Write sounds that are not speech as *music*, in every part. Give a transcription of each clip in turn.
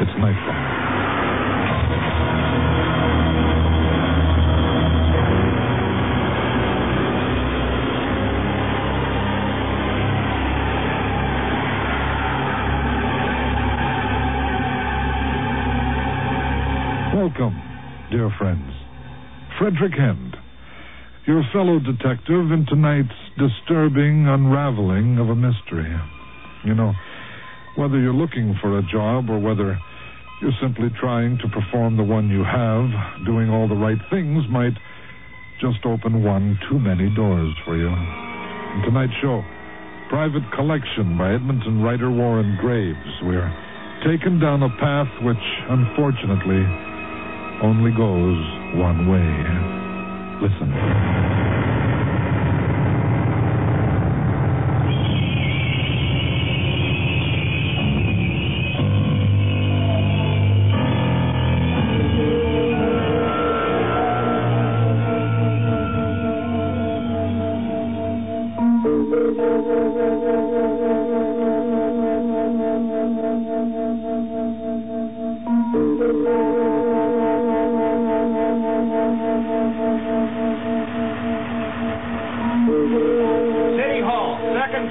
it's nightfall. Welcome, dear friends. Frederick Hend, your fellow detective in tonight's disturbing unraveling of a mystery. You know, whether you're looking for a job or whether you're simply trying to perform the one you have, doing all the right things might just open one too many doors for you. In tonight's show, Private Collection by Edmonton writer Warren Graves. We're taken down a path which, unfortunately, only goes one way. Listen.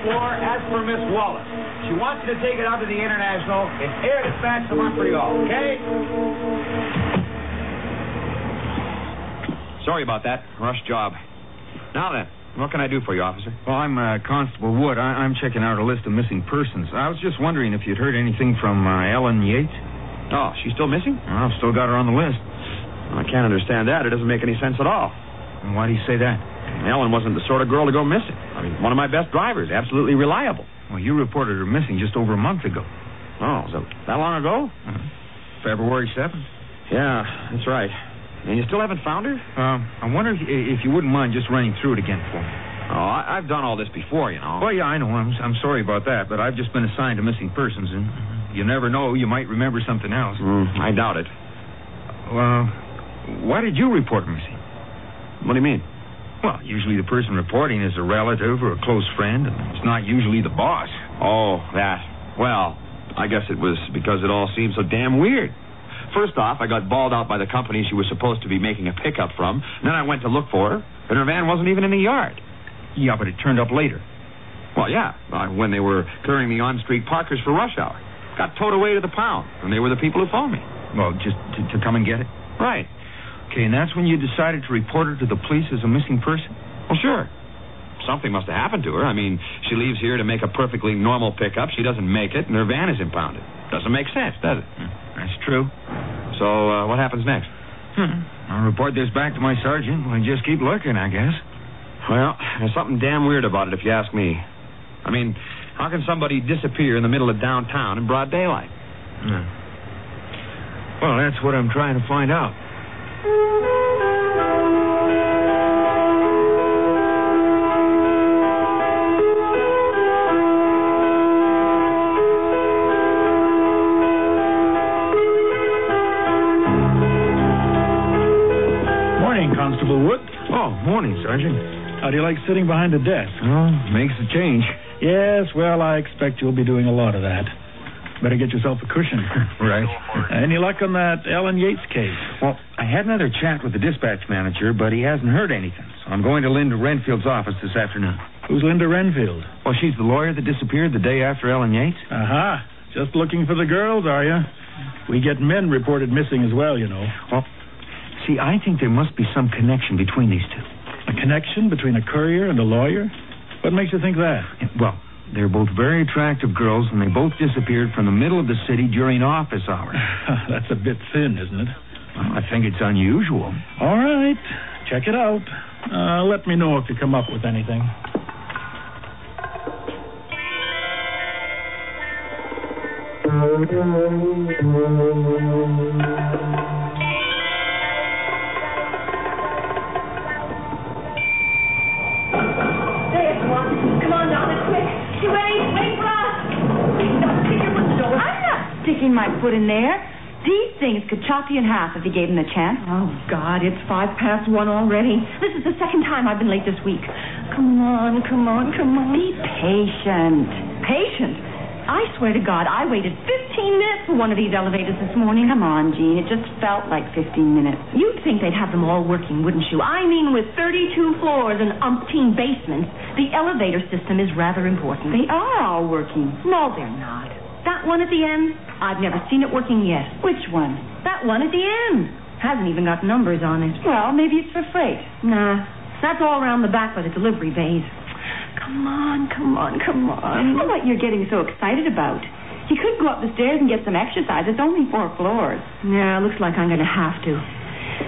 Floor, as per Miss Wallace. She wants you to take it out to the International in air dispatch to Montreal, okay? Sorry about that. Rush job. Now then, what can I do for you, officer? Well, I'm uh, Constable Wood. I- I'm checking out a list of missing persons. I was just wondering if you'd heard anything from uh, Ellen Yates. Oh, she's still missing? Well, I've still got her on the list. I can't understand that. It doesn't make any sense at all. And why do you say that? Ellen wasn't the sort of girl to go missing. I mean, one of my best drivers, absolutely reliable. Well, you reported her missing just over a month ago. Oh, so that long ago? Uh, February 7th. Yeah, that's right. And you still haven't found her? Um, I wonder if, if you wouldn't mind just running through it again for me. Oh, I, I've done all this before, you know. Well, yeah, I know. I'm, I'm sorry about that, but I've just been assigned to missing persons, and you never know. You might remember something else. Mm, I doubt it. Well, why did you report missing? What do you mean? Well, usually the person reporting is a relative or a close friend, and it's not usually the boss. Oh, that. Well, I guess it was because it all seemed so damn weird. First off, I got bawled out by the company she was supposed to be making a pickup from. Then I went to look for her, and her van wasn't even in the yard. Yeah, but it turned up later. Well, yeah, uh, when they were clearing the on-street parkers for rush hour. Got towed away to the pound, and they were the people who phoned me. Well, just to, to come and get it? Right. Okay, and that's when you decided to report her to the police as a missing person? Well, sure. Something must have happened to her. I mean, she leaves here to make a perfectly normal pickup. She doesn't make it, and her van is impounded. Doesn't make sense, does it? That's true. So, uh, what happens next? Hmm. I'll report this back to my sergeant. We'll just keep looking, I guess. Well, there's something damn weird about it, if you ask me. I mean, how can somebody disappear in the middle of downtown in broad daylight? Hmm. Well, that's what I'm trying to find out. Oh, How do you like sitting behind a desk? Well, makes a change. Yes, well, I expect you'll be doing a lot of that. Better get yourself a cushion. *laughs* right. Any luck on that Ellen Yates case? Well, had another chat with the dispatch manager, but he hasn't heard anything. So I'm going to Linda Renfield's office this afternoon. Who's Linda Renfield? Well, she's the lawyer that disappeared the day after Ellen Yates. Aha. Just looking for the girls, are you? We get men reported missing as well, you know. Well, see, I think there must be some connection between these two. A connection between a courier and a lawyer? What makes you think that? Well, they're both very attractive girls, and they both disappeared from the middle of the city during office hours. *laughs* That's a bit thin, isn't it? Well, I think it's unusual. All right. Check it out. Uh, let me know if you come up with anything. There's one. Come on, Donna, quick. She wait, wait for us. Don't stick your foot in the door. I'm not sticking my foot in there. These things could chop you in half if you gave them the chance. Oh, God, it's five past one already. This is the second time I've been late this week. Come on, come on, come on. Be patient. patient. I swear to God, I waited 15 minutes for one of these elevators this morning. Come on, Jean. It just felt like 15 minutes. You'd think they'd have them all working, wouldn't you? I mean, with 32 floors and umpteen basements, the elevator system is rather important. They are all working. No, they're not. That one at the end, I've never seen it working yet. Which one? That one at the end hasn't even got numbers on it. Well, maybe it's for freight. Nah, that's all around the back by the delivery bays. Come on, come on, come on. Well, what you're getting so excited about? You could go up the stairs and get some exercise. It's only four floors. Yeah, looks like I'm going to have to.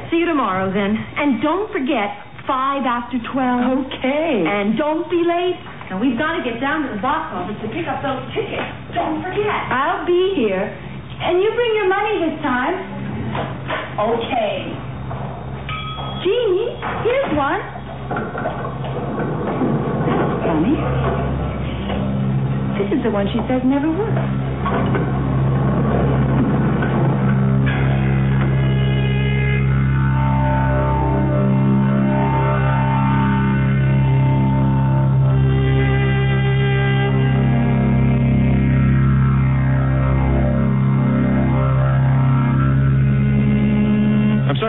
See you tomorrow, then. And don't forget, five after twelve. Okay. And don't be late. And we've got to get down to the box office to pick up those tickets. Don't forget. I'll be here. And you bring your money this time. Okay. Jean, here's one. That's funny. This is the one she says never works.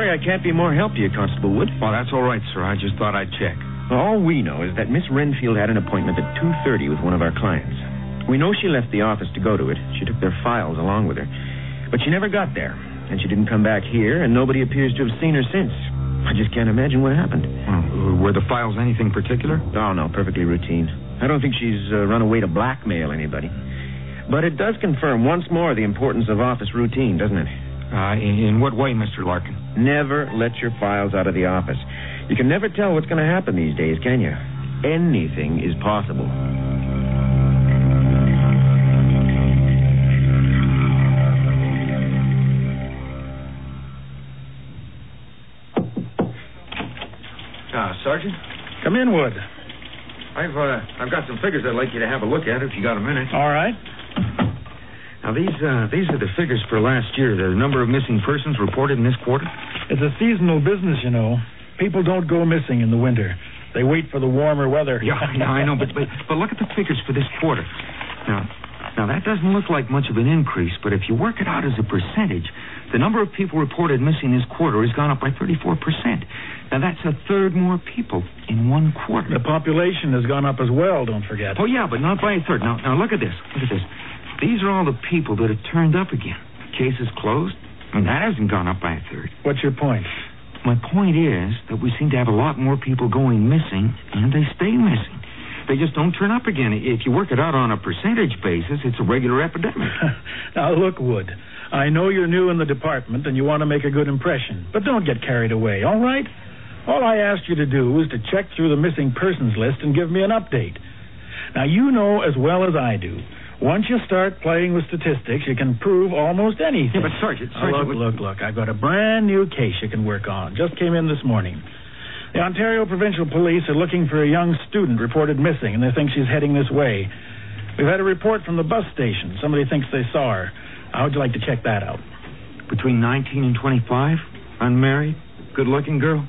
Sorry I can't be more help to you, Constable Wood. Well, that's all right, sir. I just thought I'd check. All we know is that Miss Renfield had an appointment at 2.30 with one of our clients. We know she left the office to go to it. She took their files along with her. But she never got there, and she didn't come back here, and nobody appears to have seen her since. I just can't imagine what happened. Well, were the files anything particular? Oh, no, perfectly routine. I don't think she's uh, run away to blackmail anybody. But it does confirm once more the importance of office routine, doesn't it? Uh, in, in what way, Mr. Larkin? Never let your files out of the office. You can never tell what's going to happen these days, can you? Anything is possible. Uh, Sergeant? Come in, Wood. I've uh, I've got some figures I'd like you to have a look at if you got a minute. All right. Now these uh, these are the figures for last year. The number of missing persons reported in this quarter. It's a seasonal business, you know. People don't go missing in the winter. They wait for the warmer weather. Yeah, yeah, I know, but, but but look at the figures for this quarter. Now, now that doesn't look like much of an increase, but if you work it out as a percentage, the number of people reported missing this quarter has gone up by 34 percent. Now that's a third more people in one quarter. The population has gone up as well, don't forget. Oh yeah, but not by a third. Now, now look at this. Look at this. These are all the people that have turned up again. Cases closed. I mean, that hasn't gone up by a third. What's your point? My point is that we seem to have a lot more people going missing, and they stay missing. They just don't turn up again. If you work it out on a percentage basis, it's a regular epidemic. *laughs* now, look, Wood. I know you're new in the department and you want to make a good impression, but don't get carried away, all right? All I asked you to do was to check through the missing persons list and give me an update. Now, you know as well as I do, once you start playing with statistics, you can prove almost anything. Yeah, but Sergeant, Now, Sergeant, look, what- look, look. I've got a brand new case you can work on. Just came in this morning. The Ontario Provincial Police are looking for a young student reported missing, and they think she's heading this way. We've had a report from the bus station. Somebody thinks they saw her. How would you like to check that out? Between 19 and 25, unmarried, good-looking girl.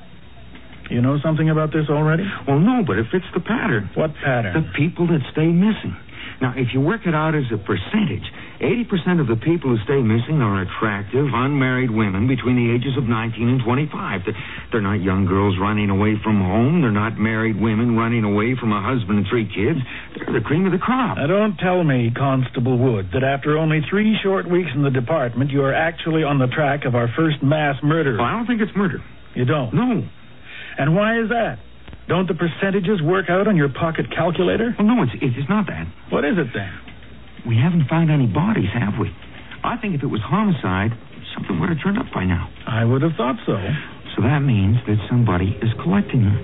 You know something about this already? Well, no, but it fits the pattern. What pattern? The people that stay missing. Now, if you work it out as a percentage, 80% of the people who stay missing are attractive, unmarried women between the ages of 19 and 25. They're, not young girls running away from home. They're not married women running away from a husband and three kids. They're the cream of the crop. Now, don't tell me, Constable Wood, that after only three short weeks in the department, you are actually on the track of our first mass murder. Well, I don't think it's murder. You don't? No. And why is that? Don't the percentages work out on your pocket calculator? Well, no, it's, it's not that. What is it then? We haven't found any bodies, have we? I think if it was homicide, something would have turned up by now. I would have thought so. So that means that somebody is collecting them.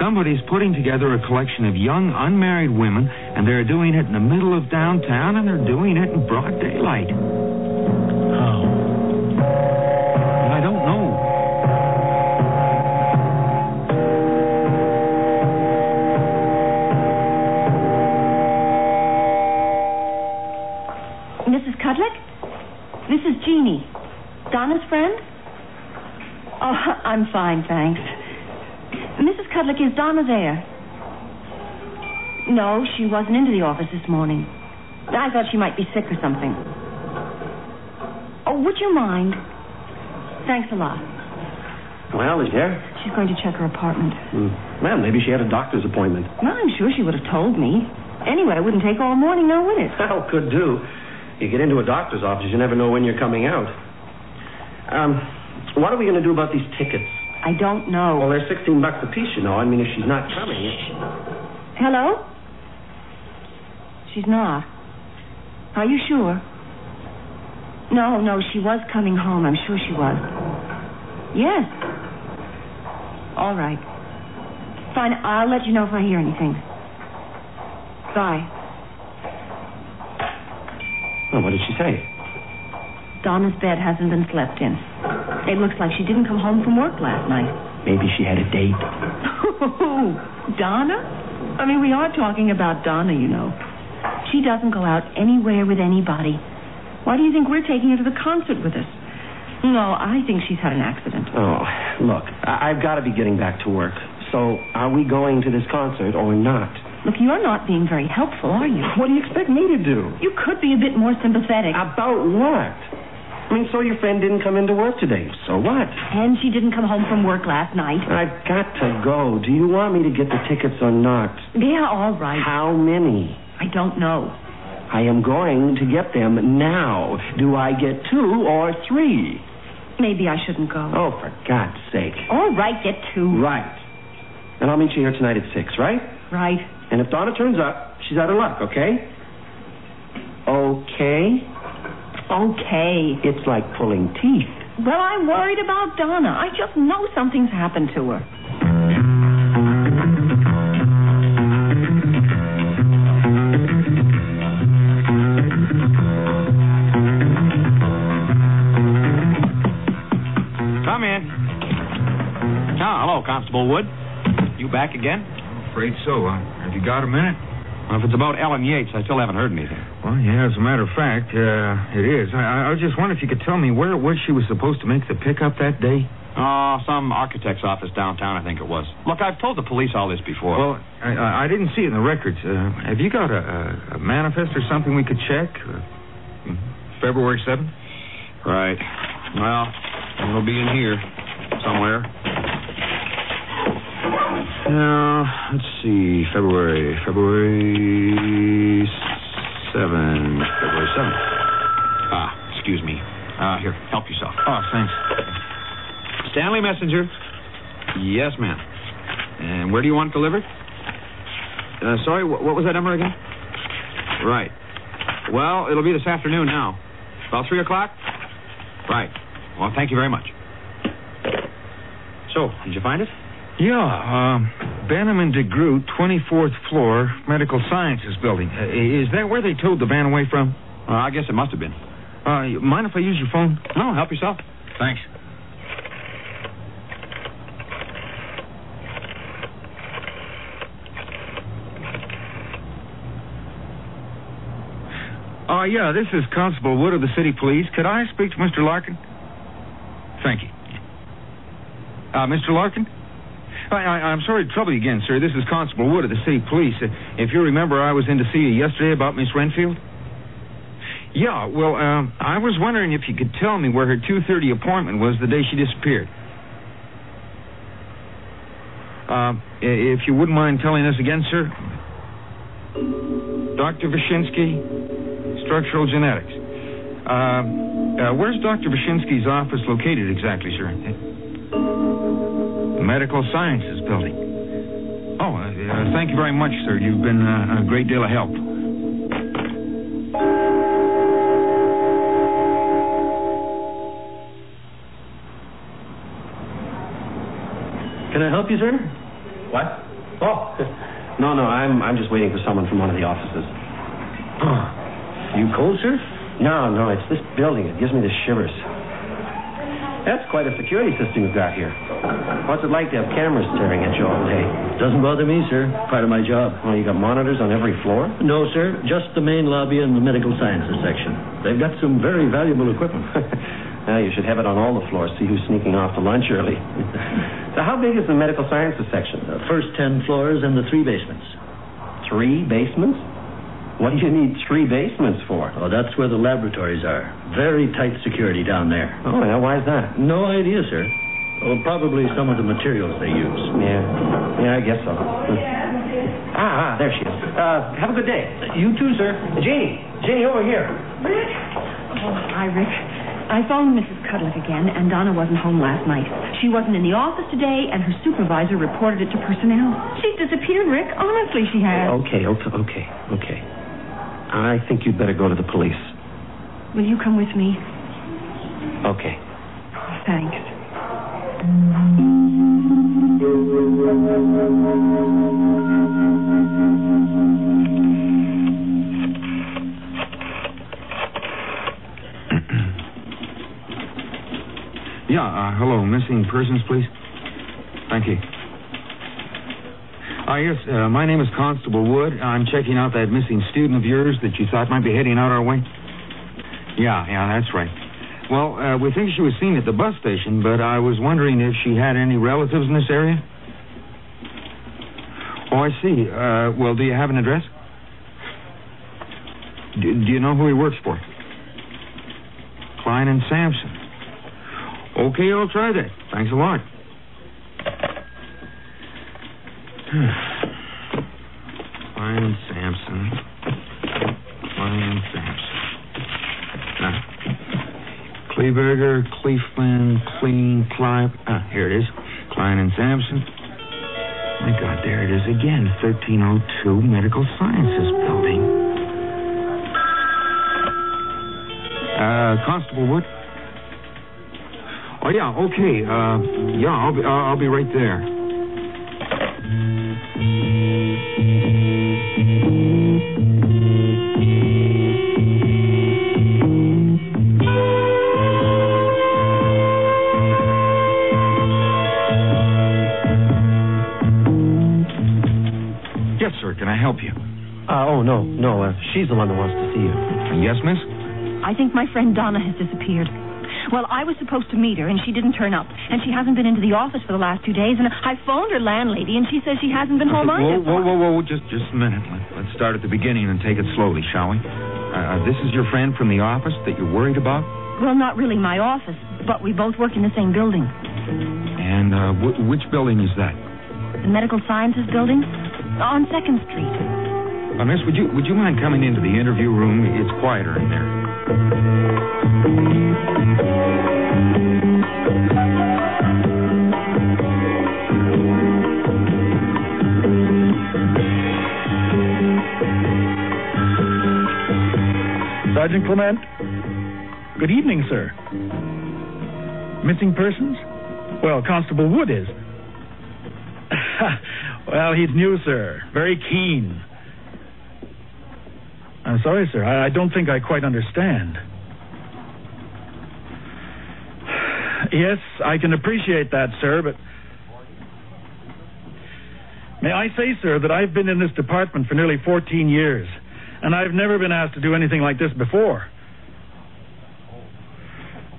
Somebody's putting together a collection of young, unmarried women, and they're doing it in the middle of downtown, and they're doing it in broad daylight. I'm fine, thanks. Mrs. Cudlick, is Donna there? No, she wasn't into the office this morning. I thought she might be sick or something. Oh, would you mind? Thanks a lot. Well, is there? She's going to check her apartment. Hmm. Well, maybe she had a doctor's appointment. Well, I'm sure she would have told me. Anyway, it wouldn't take all morning now, would it? Well, could do. You get into a doctor's office, you never know when you're coming out. Um, what are we going to do about these tickets? I don't know. Well, they're 16 bucks a piece, you know. I mean, if she's not coming, it's... Hello? She's not. Are you sure? No, no, she was coming home. I'm sure she was. Yes. All right. Fine, I'll let you know if I hear anything. Bye. Well, what did she say? Donna's bed hasn't been slept in. It looks like she didn't come home from work last night. Maybe she had a date. *laughs* Donna? I mean, we are talking about Donna, you know. She doesn't go out anywhere with anybody. Why do you think we're taking her to the concert with us? No, I think she's had an accident. Oh, look, I- I've got to be getting back to work. So, are we going to this concert or not? Look, you're not being very helpful, are you? What do you expect me to do? You could be a bit more sympathetic. About what? I mean, so your friend didn't come into work today. So what? And she didn't come home from work last night. I've got to go. Do you want me to get the tickets or not? Yeah, all right. How many? I don't know. I am going to get them now. Do I get two or three? Maybe I shouldn't go. Oh, for God's sake. All right, get two. Right. And I'll meet you here tonight at six, right? Right. And if Donna turns up, she's out of luck, okay? Okay? Okay. It's like pulling teeth. Well, I'm worried about Donna. I just know something's happened to her. Come in. Oh, hello, Constable Wood. You back again? I'm Afraid so. Uh, have you got a minute? Well, if it's about Ellen Yates, I still haven't heard anything. Well, yeah, as a matter of fact, uh, it is. I, I just wondering if you could tell me where it was she was supposed to make the pickup that day. Oh, some architect's office downtown, I think it was. Look, I've told the police all this before. Well, I, I didn't see it in the records. Uh, have you got a, a, a manifest or something we could check? Uh, February 7th? right. Well, it'll be in here somewhere. Now, let's see. February. February 7th. February 7th. Ah, excuse me. Uh, here, help yourself. Oh, thanks. Stanley Messenger. Yes, ma'am. And where do you want it delivered? Uh, sorry, wh- what was that number again? Right. Well, it'll be this afternoon now. About 3 o'clock? Right. Well, thank you very much. So, did you find it? Yeah, um, Benham and DeGroot, 24th floor, Medical Sciences Building. Uh, is that where they towed the van away from? Well, I guess it must have been. Uh, mind if I use your phone? No, help yourself. Thanks. Uh, yeah, this is Constable Wood of the City Police. Could I speak to Mr. Larkin? Thank you. Uh, Mr. Larkin? I, I'm sorry to trouble you again, sir. This is Constable Wood of the City Police. Uh, if you remember, I was in to see you yesterday about Miss Renfield. Yeah, well, um, I was wondering if you could tell me where her 2.30 appointment was the day she disappeared. Uh, if you wouldn't mind telling us again, sir. Dr. Vashinsky, Structural Genetics. Uh, uh, where's Dr. Vashinsky's office located exactly, sir? Medical Sciences Building. Oh, uh, uh, thank you very much, sir. You've been uh, a great deal of help. Can I help you, sir? What? Oh. *laughs* No, no, I'm I'm just waiting for someone from one of the offices. You cold, sir? No, no, it's this building. It gives me the shivers. That's quite a security system you've got here. What's it like to have cameras staring at you all day? Doesn't bother me, sir. Part of my job. Well, you got monitors on every floor? No, sir. Just the main lobby and the medical sciences section. They've got some very valuable equipment. *laughs* Now you should have it on all the floors. See who's sneaking off to lunch early. *laughs* so how big is the medical sciences section? The first ten floors and the three basements. Three basements? What do you need three basements for? Oh, that's where the laboratories are. Very tight security down there. Oh, yeah? why is that? No idea, sir. Oh, probably some of the materials they use. Yeah, yeah, I guess so. Ah, ah, there she is. Uh, have a good day. You too, sir. Jeannie, Jeannie, over here. Rick? Oh, hi, Rick. I phoned Mrs. Cudlick again, and Donna wasn't home last night. She wasn't in the office today, and her supervisor reported it to personnel. She's disappeared, Rick. Honestly, she has. Okay, okay, okay, okay. I think you'd better go to the police. Will you come with me? Okay. Thanks. *clears throat* Yeah, uh, hello. Missing persons, please. Thank you. Uh, yes, uh, my name is Constable Wood. I'm checking out that missing student of yours that you thought might be heading out our way. Yeah, yeah, that's right. Well, uh, we think she was seen at the bus station, but I was wondering if she had any relatives in this area. Oh, I see. Uh, well, do you have an address? Do, do you know who he works for? Klein and Sampson. Okay, I'll try that. Thanks a lot. Klein and Sampson. And Sampson. Ah. Kleberger, Cleveland, Clean, Clive. Ah, here it is. Klein and Sampson. My God, there it is again. 1302 Medical Sciences Building. Uh, Constable Wood? Oh, yeah, okay. Uh, yeah, I'll be, I'll be right there. Can I help you? Uh, oh, no, no. Uh, she's the one that wants to see you. Yes, miss? I think my friend Donna has disappeared. Well, I was supposed to meet her, and she didn't turn up. And she hasn't been into the office for the last two days. And I phoned her landlady, and she says she hasn't been home either. whoa, whoa, whoa, Just, just a minute. Let, let's start at the beginning and take it slowly, shall we? Uh, this is your friend from the office that you're worried about? Well, not really my office, but we both work in the same building. And uh, wh- which building is that? The Medical Sciences Building? On 2nd Street. Uh, miss, would you would you mind coming into the interview room? It's quieter in there. Sergeant Clement? Good evening, sir. Missing persons? Well, Constable Wood is. *laughs* well, he's new, sir. Very keen. I'm sorry, sir. I, I don't think I quite understand. Yes, I can appreciate that, sir, but. May I say, sir, that I've been in this department for nearly 14 years, and I've never been asked to do anything like this before.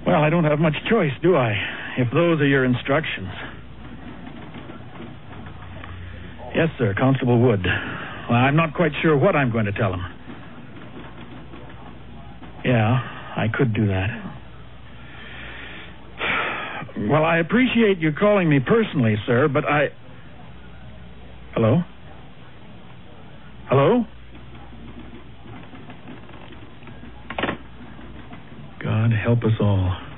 Well, I don't have much choice, do I? If those are your instructions. Yes, sir, Constable Wood. Well, I'm not quite sure what I'm going to tell him. Yeah, I could do that. Well, I appreciate you calling me personally, sir, but I. Hello? Hello? God help us all.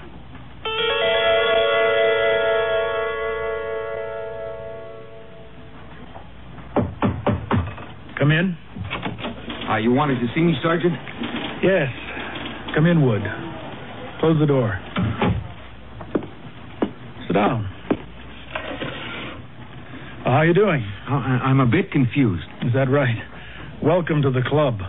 Come in. Uh, you wanted to see me, Sergeant? Yes. Come in, Wood. Close the door. Sit down. Well, how are you doing? Uh, I- I'm a bit confused. Is that right? Welcome to the club.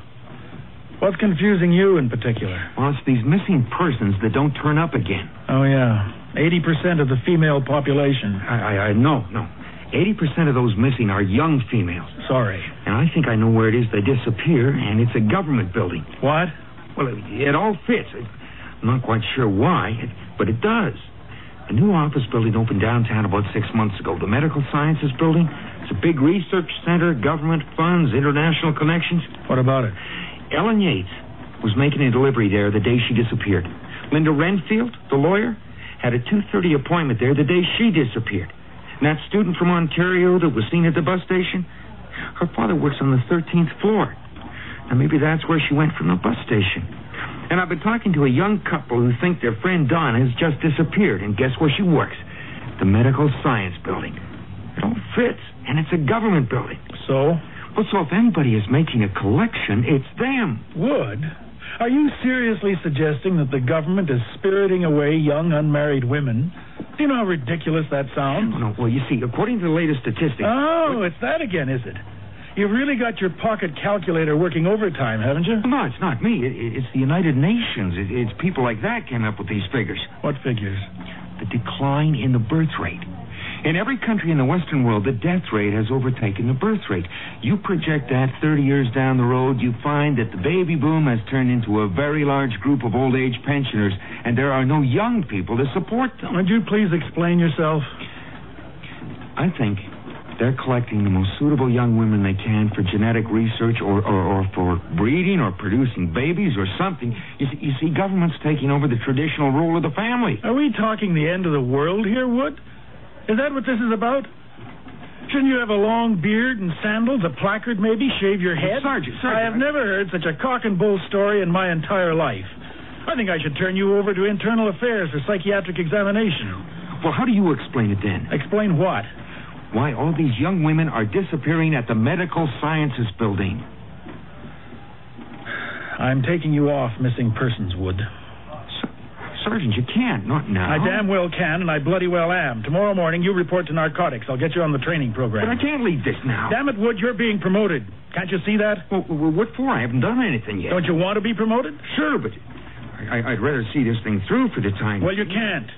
What's confusing you in particular? Well, it's these missing persons that don't turn up again. Oh, yeah. 80% of the female population. I, I, I no, no. 80% of those missing are young females. Sorry. And I think I know where it is they disappear, and it's a government building. What? Well, it, it all fits. I'm not quite sure why, but it does. A new office building opened downtown about six months ago. The Medical Sciences Building. It's a big research center, government funds, international connections. What about it? Ellen Yates was making a delivery there the day she disappeared. Linda Renfield, the lawyer, had a 2.30 appointment there the day she disappeared. And that student from Ontario that was seen at the bus station, her father works on the 13th floor. Now, maybe that's where she went from the bus station. And I've been talking to a young couple who think their friend Dawn has just disappeared. And guess where she works? The Medical Science Building. It all fits, and it's a government building. So? Well, so if anybody is making a collection, it's them. Wood? Are you seriously suggesting that the government is spiriting away young unmarried women? Do you know how ridiculous that sounds? No, well, you see, according to the latest statistics. Oh, it's that again, is it? You've really got your pocket calculator working overtime, haven't you? No, it's not me. It, it's the United Nations. It, it's people like that came up with these figures. What figures? The decline in the birth rate. In every country in the Western world, the death rate has overtaken the birth rate. You project that 30 years down the road, you find that the baby boom has turned into a very large group of old age pensioners, and there are no young people to support them. Would you please explain yourself? I think they're collecting the most suitable young women they can for genetic research or, or, or for breeding or producing babies or something. You see, you see, government's taking over the traditional role of the family. Are we talking the end of the world here, Wood? Is that what this is about? Shouldn't you have a long beard and sandals, a placard maybe, shave your head? Sergeant, Sergeant. I have never heard such a cock and bull story in my entire life. I think I should turn you over to internal affairs for psychiatric examination. Well, how do you explain it then? Explain what? Why all these young women are disappearing at the Medical Sciences Building. I'm taking you off missing persons, Wood. Sergeant, you can't. Not now. I damn well can, and I bloody well am. Tomorrow morning, you report to narcotics. I'll get you on the training program. But I can't leave this now. Damn it, Wood, you're being promoted. Can't you see that? Well, well, what for? I haven't done anything yet. Don't you want to be promoted? Sure, but I, I'd rather see this thing through for the time. Being. Well, you can't.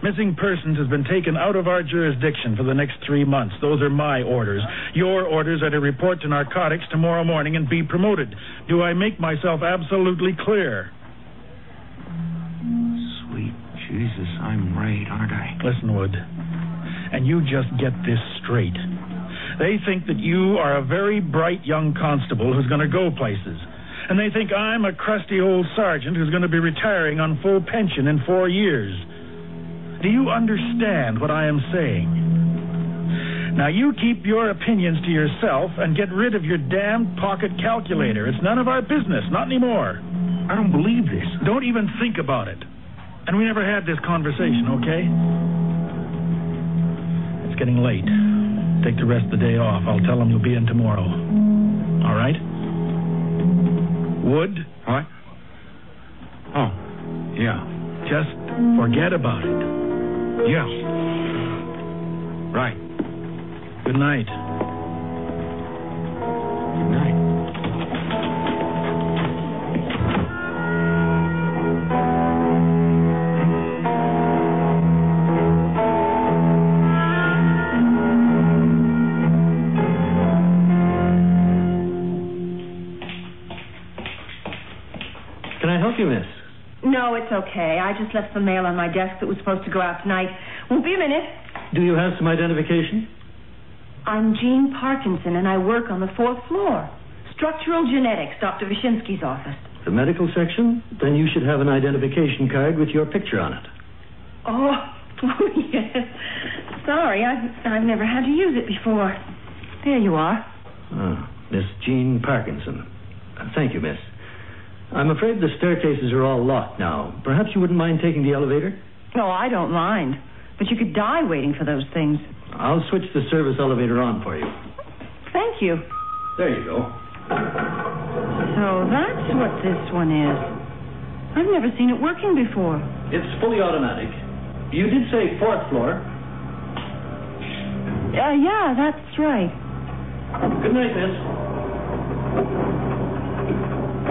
Missing persons has been taken out of our jurisdiction for the next three months. Those are my orders. Your orders are to report to narcotics tomorrow morning and be promoted. Do I make myself absolutely clear? I'm right, aren't I? Listen, Wood, and you just get this straight. They think that you are a very bright young constable who's going to go places. And they think I'm a crusty old sergeant who's going to be retiring on full pension in four years. Do you understand what I am saying? Now, you keep your opinions to yourself and get rid of your damned pocket calculator. It's none of our business, not anymore. I don't believe this. Don't even think about it. And we never had this conversation, okay? It's getting late. Take the rest of the day off. I'll tell them you'll be in tomorrow. All right? Wood? What? Oh, yeah. Just forget about it. Yeah. Right. Good night. Okay. I just left some mail on my desk that was supposed to go out tonight. Won't be a minute. Do you have some identification? I'm Jean Parkinson, and I work on the fourth floor. Structural genetics, Dr. Vyshinsky's office. The medical section? Then you should have an identification card with your picture on it. Oh, *laughs* oh yes. Sorry, I've, I've never had to use it before. There you are. Ah, Miss Jean Parkinson. Thank you, miss. I'm afraid the staircases are all locked now. Perhaps you wouldn't mind taking the elevator? No, I don't mind. But you could die waiting for those things. I'll switch the service elevator on for you. Thank you. There you go. So that's what this one is. I've never seen it working before. It's fully automatic. You did say fourth floor. Uh, yeah, that's right. Good night, miss.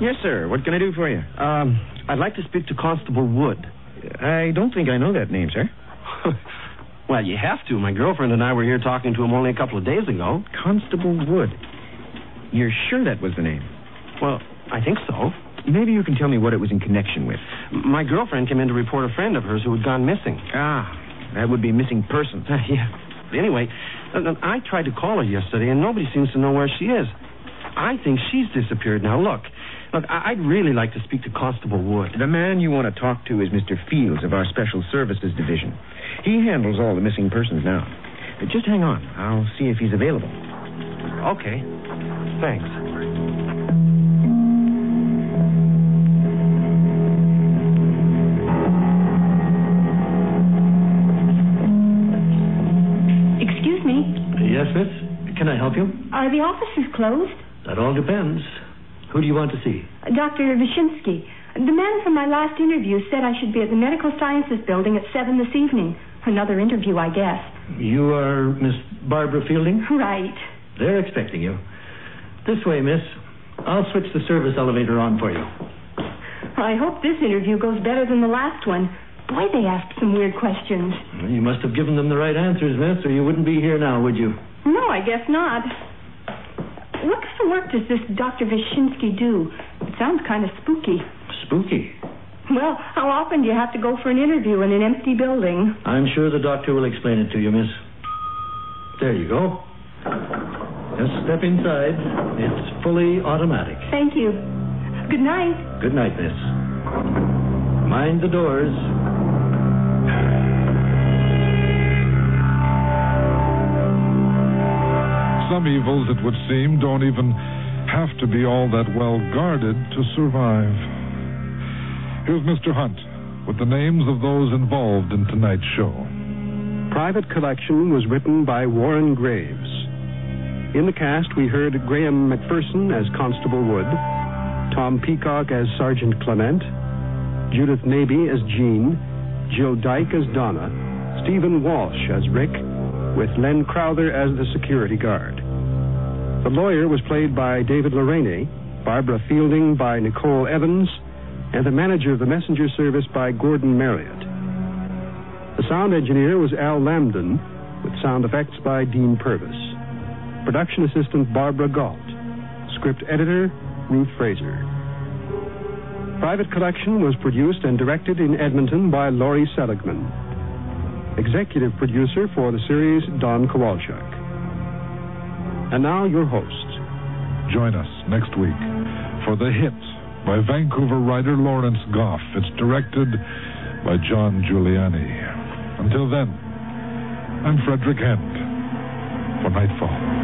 Yes, sir. What can I do for you? Um, I'd like to speak to Constable Wood. I don't think I know that name, sir. *laughs* well, you have to. My girlfriend and I were here talking to him only a couple of days ago. Constable Wood. You're sure that was the name? Well, I think so. Maybe you can tell me what it was in connection with. My girlfriend came in to report a friend of hers who had gone missing. Ah, that would be missing persons. *laughs* yeah. Anyway, uh, I tried to call her yesterday, and nobody seems to know where she is. I think she's disappeared now. Look, look, I- I'd really like to speak to Constable Wood. The man you want to talk to is Mr. Fields of our Special Services Division. He handles all the missing persons now. Uh, Just hang on. I'll see if he's available. Okay. Thanks. Excuse me. Yes, miss? Can I help you? Are the offices closed? That all depends. Who do you want to see? Dr. Vyshinsky. The man from my last interview said I should be at the Medical Sciences Building at 7 this evening. Another interview, I guess. You are Miss Barbara Fielding? Right. They're expecting you. This way, miss. I'll switch the service elevator on for you. I hope this interview goes better than the last one. Boy, they asked some weird questions. Well, You must have given them the right answers, miss, or you wouldn't be here now, would you? No, I guess not. What kind of work does this Dr. Vyshinsky do? It sounds kind of spooky. Spooky. Well, how often do you have to go for an interview in an empty building? I'm sure the doctor will explain it to you, miss. There you go. Just step inside. It's fully automatic. Thank you. Good night. Good night, miss. Mind the doors. Some evils, it would seem, don't even have to be all that well guarded to survive. Here's Mr. Hunt with the names of those involved in tonight's show. Private Collection was written by Warren Graves. In the cast, we heard Graham McPherson as Constable Wood, Tom Peacock as Sergeant Clement, Judith Mabey as Jean, Jill Dyke as Donna, Stephen Walsh as Rick, with Len Crowther as the security guard. The lawyer was played by David Lorraine, Barbara Fielding by Nicole Evans, and the manager of the messenger service by Gordon Marriott. The sound engineer was Al Lambden, with sound effects by Dean Purvis. Production assistant Barbara Galt. Script editor Ruth Fraser. Private Collection was produced and directed in Edmonton by Laurie Seligman. Executive producer for the series, Don Kowalchuk. And now, your host. Join us next week for The Hit by Vancouver writer Lawrence Goff. It's directed by John Giuliani. Until then, I'm Frederick Hend for Nightfall.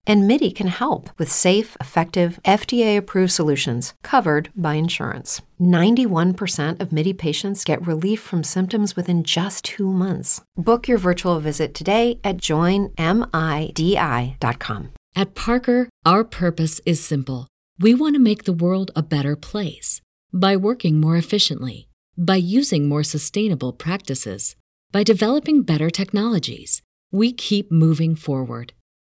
And MIDI can help with safe, effective, FDA approved solutions covered by insurance. 91% of MIDI patients get relief from symptoms within just two months. Book your virtual visit today at joinmidi.com. At Parker, our purpose is simple. We want to make the world a better place by working more efficiently, by using more sustainable practices, by developing better technologies. We keep moving forward.